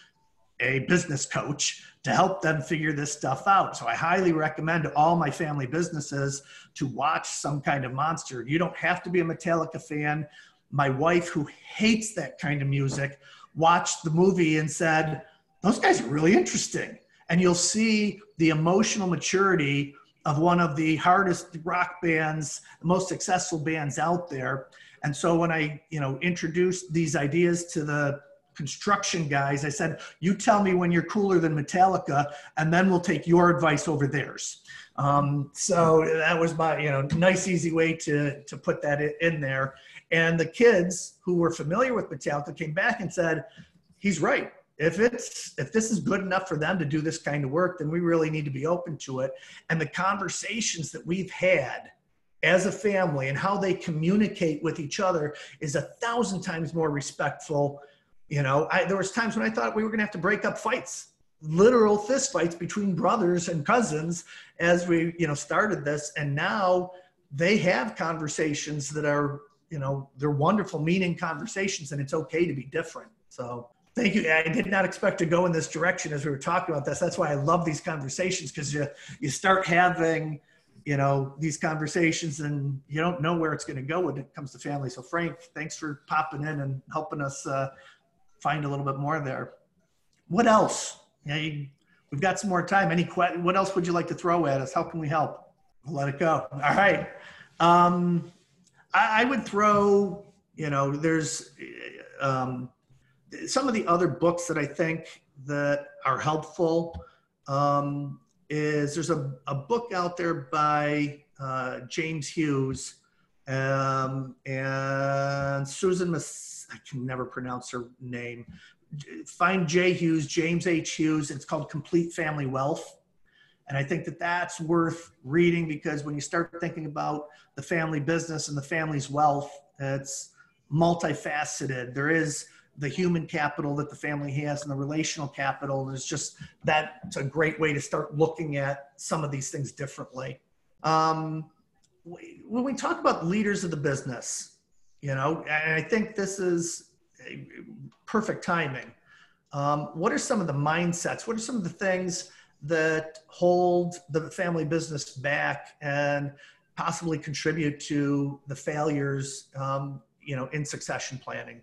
a business coach to help them figure this stuff out. So I highly recommend all my family businesses to watch some kind of monster. You don't have to be a Metallica fan. My wife, who hates that kind of music, watched the movie and said, those guys are really interesting. And you'll see the emotional maturity of one of the hardest rock bands, most successful bands out there. And so when I, you know, introduced these ideas to the construction guys, I said, "You tell me when you're cooler than Metallica, and then we'll take your advice over theirs." Um, so that was my, you know, nice, easy way to to put that in there. And the kids who were familiar with Metallica came back and said, "He's right if it's if this is good enough for them to do this kind of work then we really need to be open to it. And the conversations that we've had as a family and how they communicate with each other is a thousand times more respectful. You know I, there was times when i thought we were going to have to break up fights literal fist fights between brothers and cousins as we you know started this. And now they have conversations that are you know they're wonderful meaning conversations and it's okay to be different. So Thank you. I did not expect to go in this direction as we were talking about this. That's why I love these conversations because you you start having, you know, these conversations and you don't know where it's going to go when it comes to family. So Frank, thanks for popping in and helping us uh, find a little bit more there. What else? Yeah, you, we've got some more time. Any que- What else would you like to throw at us? How can we help? I'll let it go. All right. Um, I, I would throw. You know, there's. Um, some of the other books that I think that are helpful um, is there's a, a book out there by uh, James Hughes um, and Susan, Mas- I can never pronounce her name. Find J Hughes, James H. Hughes. It's called Complete Family Wealth. And I think that that's worth reading because when you start thinking about the family business and the family's wealth, it's multifaceted. There is the human capital that the family has and the relational capital. is just that's a great way to start looking at some of these things differently. Um, when we talk about leaders of the business, you know, and I think this is perfect timing. Um, what are some of the mindsets? What are some of the things that hold the family business back and possibly contribute to the failures, um, you know, in succession planning?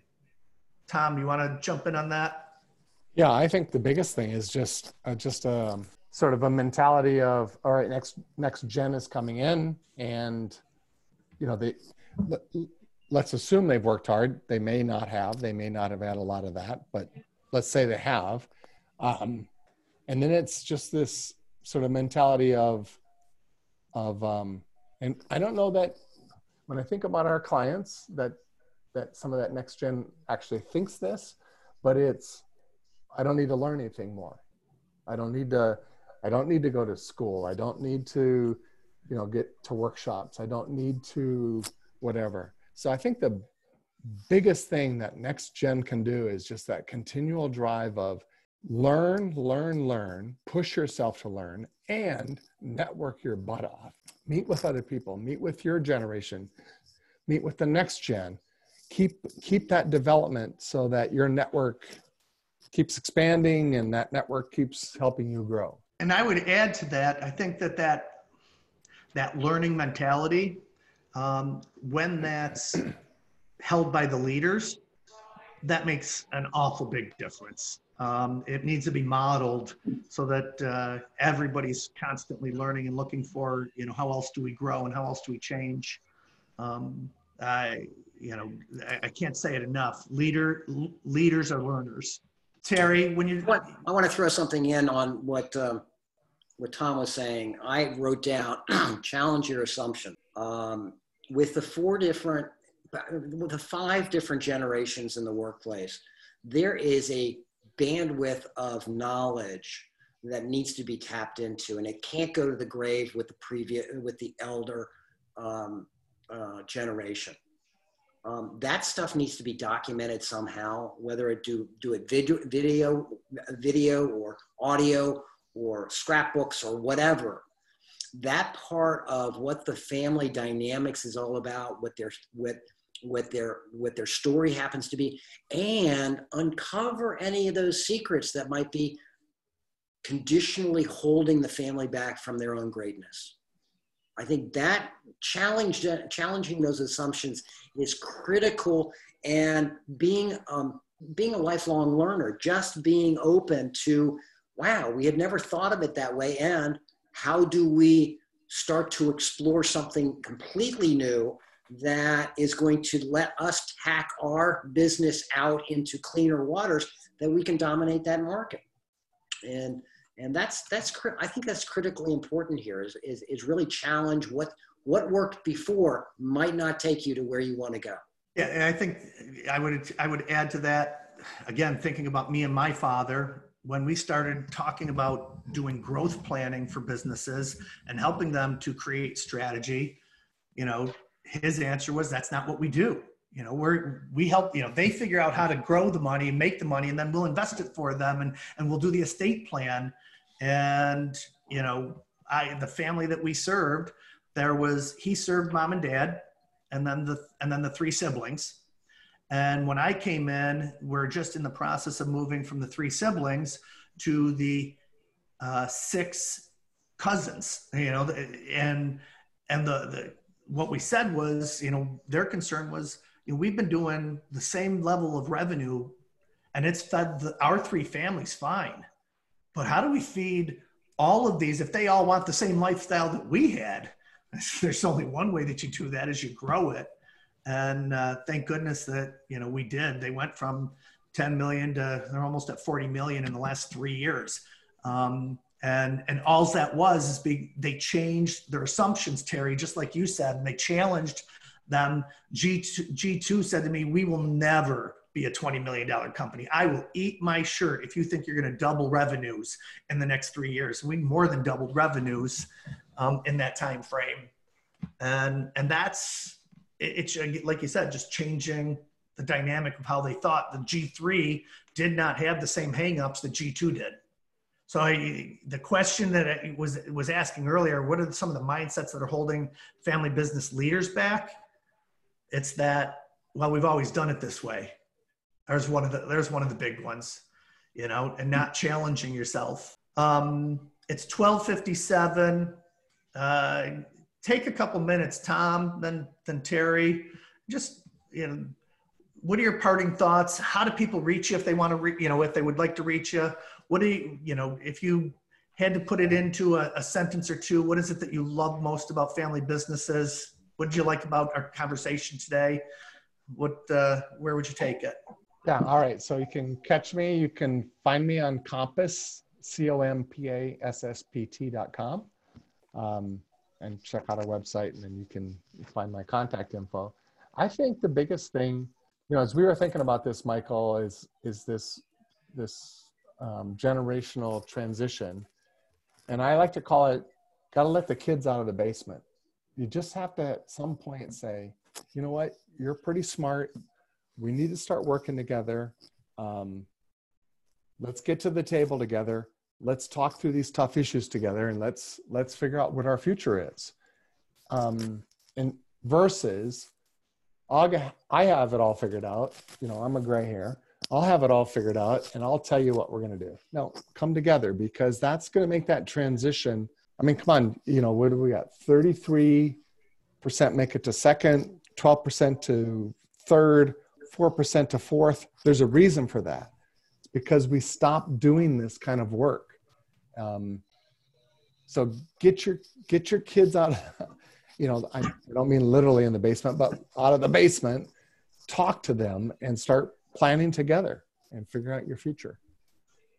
Tom, you want to jump in on that? Yeah, I think the biggest thing is just uh, just a um, sort of a mentality of all right, next next gen is coming in, and you know they let, let's assume they've worked hard. They may not have. They may not have had a lot of that, but let's say they have. Um, and then it's just this sort of mentality of of um, and I don't know that when I think about our clients that that some of that next gen actually thinks this, but it's I don't need to learn anything more. I don't need to I don't need to go to school. I don't need to, you know, get to workshops. I don't need to whatever. So I think the biggest thing that next gen can do is just that continual drive of learn, learn, learn, push yourself to learn, and network your butt off. Meet with other people, meet with your generation, meet with the next gen, keep keep that development so that your network keeps expanding and that network keeps helping you grow And I would add to that, I think that that, that learning mentality, um, when that's held by the leaders, that makes an awful big difference. Um, it needs to be modeled so that uh, everybody's constantly learning and looking for, you know, how else do we grow and how else do we change. Um, I, you know, I, I can't say it enough. Leader leaders are learners. Terry, when you, I want to throw something in on what um, what Tom was saying. I wrote down challenge your assumption. Um, with the four different, with the five different generations in the workplace, there is a bandwidth of knowledge that needs to be tapped into, and it can't go to the grave with the previous with the elder um, uh, generation. Um, that stuff needs to be documented somehow, whether it do do it video, video, video or audio or scrapbooks or whatever. That part of what the family dynamics is all about, what their what what their what their story happens to be, and uncover any of those secrets that might be conditionally holding the family back from their own greatness. I think that challenge, challenging those assumptions is critical and being, um, being a lifelong learner, just being open to, wow, we had never thought of it that way. And how do we start to explore something completely new that is going to let us tack our business out into cleaner waters that we can dominate that market. And and that's that's I think that's critically important here is, is is really challenge what what worked before might not take you to where you want to go. Yeah, and I think I would I would add to that again thinking about me and my father when we started talking about doing growth planning for businesses and helping them to create strategy, you know, his answer was that's not what we do. You know, we're we help, you know, they figure out how to grow the money and make the money and then we'll invest it for them and and we'll do the estate plan. And you know i the family that we served there was he served mom and dad and then the and then the three siblings. And when i came in we're just in the process of moving from the three siblings to the uh, six cousins you know and and the, the what we said was you know their concern was you know, we've been doing the same level of revenue and it's fed the, our three families fine but how do we feed all of these if they all want the same lifestyle that we had? There's only one way that you do that is you grow it. And uh, thank goodness that you know we did. They went from 10 million to they're almost at 40 million in the last three years. Um, and and all that was is be, they changed their assumptions, Terry, just like you said, and they challenged them. G2, G2 said to me, "We will never be a $20 million company. I will eat my shirt if you think you're going to double revenues in the next three years. We more than doubled revenues um, in that time frame. And, and that's, it's like you said, just changing the dynamic of how they thought. The G3 did not have the same hangups that G2 did. So I, the question that I was was asking earlier, what are some of the mindsets that are holding family business leaders back? It's that well, we've always done it this way. There's one of the there's one of the big ones, you know, and not challenging yourself. Um, it's 1257. Uh, take a couple minutes, Tom, then then Terry. Just you know, what are your parting thoughts? How do people reach you if they want to, re- you know, if they would like to reach you? What do you, you know, if you had to put it into a, a sentence or two, what is it that you love most about family businesses? What did you like about our conversation today? What, uh, where would you take it? Yeah. All right. So you can catch me. You can find me on Compass, C O M P A S S P T dot com, um, and check out our website, and then you can find my contact info. I think the biggest thing, you know, as we were thinking about this, Michael, is is this this um, generational transition, and I like to call it, got to let the kids out of the basement. You just have to at some point say, you know what, you're pretty smart we need to start working together. Um, let's get to the table together. Let's talk through these tough issues together, and let's let's figure out what our future is. Um, and versus, I have it all figured out. You know, I'm a gray hair. I'll have it all figured out and I'll tell you what we're going to do. No, come together because that's going to make that transition. I mean, come on, you know, what do we got? 33% make it to second, 12% to third, 4% to fourth. There's a reason for that. It's because we stopped doing this kind of work. Um, so get your get your kids out. You know, I don't mean literally in the basement, but out of the basement. Talk to them and start planning together and figure out your future.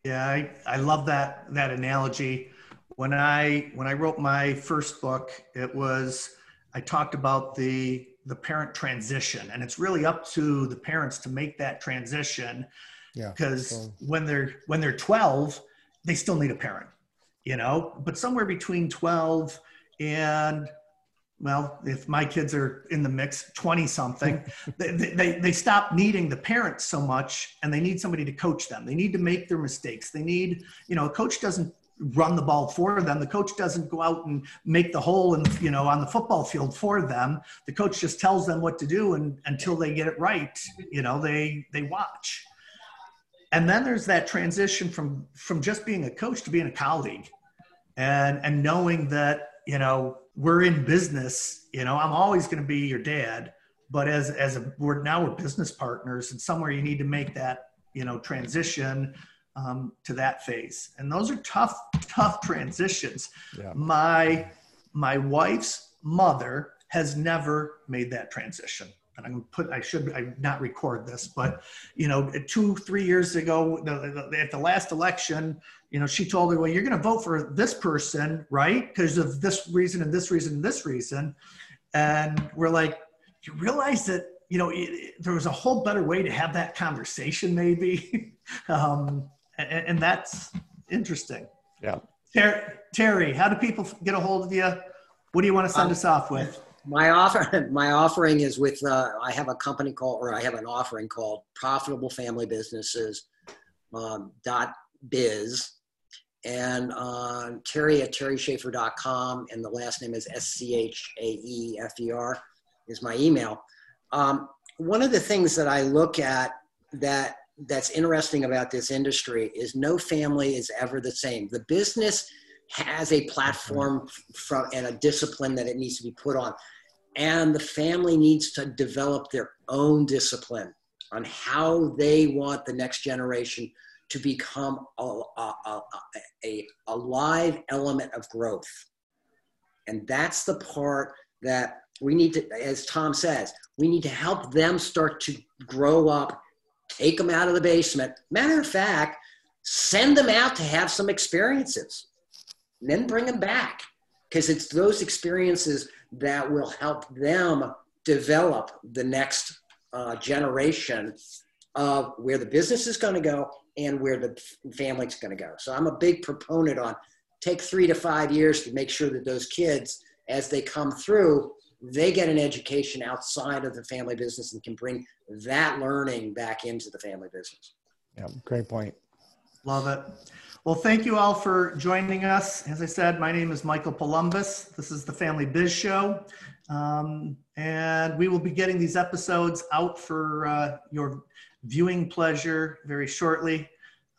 Yeah, I, I love that that analogy. When I when I wrote my first book, it was I talked about the the parent transition, and it's really up to the parents to make that transition. Yeah. Because so. when they're when they're 12, they still need a parent, you know. But somewhere between 12 and well, if my kids are in the mix, 20 something, they, they, they stop needing the parents so much and they need somebody to coach them. They need to make their mistakes. They need, you know, a coach doesn't run the ball for them. The coach doesn't go out and make the hole and, you know, on the football field for them. The coach just tells them what to do and until they get it right, you know, they, they watch. And then there's that transition from, from just being a coach to being a colleague and, and knowing that, you know, we're in business, you know, I'm always going to be your dad, but as, as a, we're now we're business partners and somewhere you need to make that, you know, transition um, to that phase. And those are tough, tough transitions. Yeah. My, my wife's mother has never made that transition and I'm put, I should I not record this, but you know, two, three years ago, the, the, at the last election, you know, she told me, well, you're going to vote for this person, right? Because of this reason and this reason and this reason. And we're like, you realize that, you know, it, it, there was a whole better way to have that conversation maybe. um, and, and, that's interesting. Yeah. Terry, Terry, how do people get a hold of you? What do you want to send um, us off with? my offer my offering is with uh, i have a company called or i have an offering called profitable family businesses um, dot biz and uh, terry at terryschaefer.com and the last name is s-c-h-a-e-f-e-r is my email um, one of the things that i look at that that's interesting about this industry is no family is ever the same the business has a platform from and a discipline that it needs to be put on and the family needs to develop their own discipline on how they want the next generation to become a, a, a, a, a live element of growth. And that's the part that we need to, as Tom says, we need to help them start to grow up, take them out of the basement. Matter of fact, send them out to have some experiences, then bring them back. Because it's those experiences that will help them develop the next uh, generation of where the business is going to go and where the family's going to go. So I'm a big proponent on take three to five years to make sure that those kids, as they come through, they get an education outside of the family business and can bring that learning back into the family business. Yeah, great point. Love it. Well, thank you all for joining us. As I said, my name is Michael Palumbos. This is the Family Biz Show. Um, and we will be getting these episodes out for uh, your viewing pleasure very shortly.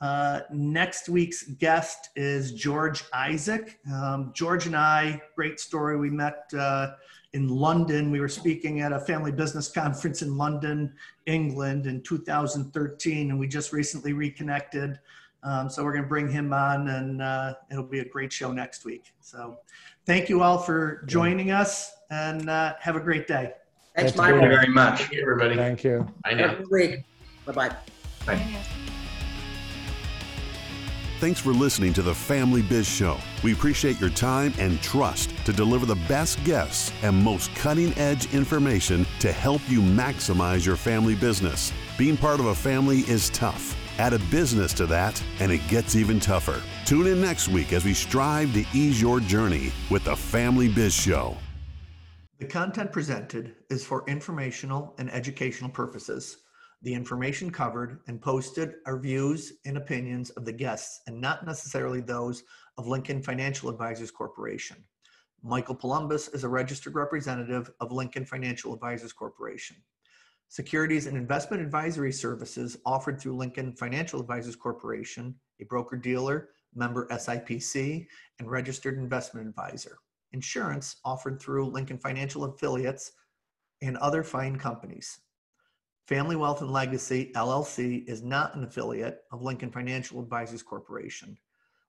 Uh, next week's guest is George Isaac. Um, George and I, great story. We met uh, in London. We were speaking at a family business conference in London, England in 2013, and we just recently reconnected. Um, so we're going to bring him on, and uh, it'll be a great show next week. So thank you all for joining us, and uh, have a great day. Thanks, Mike. Thank you very much. Thank you, everybody. Thank you. I know. Bye-bye. Bye. Thanks for listening to the Family Biz Show. We appreciate your time and trust to deliver the best guests and most cutting edge information to help you maximize your family business. Being part of a family is tough. Add a business to that, and it gets even tougher. Tune in next week as we strive to ease your journey with the Family Biz Show. The content presented is for informational and educational purposes. The information covered and posted are views and opinions of the guests and not necessarily those of Lincoln Financial Advisors Corporation. Michael Palumbos is a registered representative of Lincoln Financial Advisors Corporation. Securities and investment advisory services offered through Lincoln Financial Advisors Corporation, a broker dealer, member SIPC, and registered investment advisor. Insurance offered through Lincoln Financial affiliates and other fine companies. Family Wealth and Legacy LLC is not an affiliate of Lincoln Financial Advisors Corporation.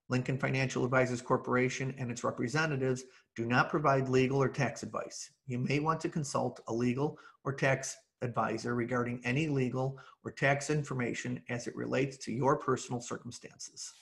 Lincoln Financial Advisors Corporation and its representatives do not provide legal or tax advice. You may want to consult a legal or tax advisor regarding any legal or tax information as it relates to your personal circumstances.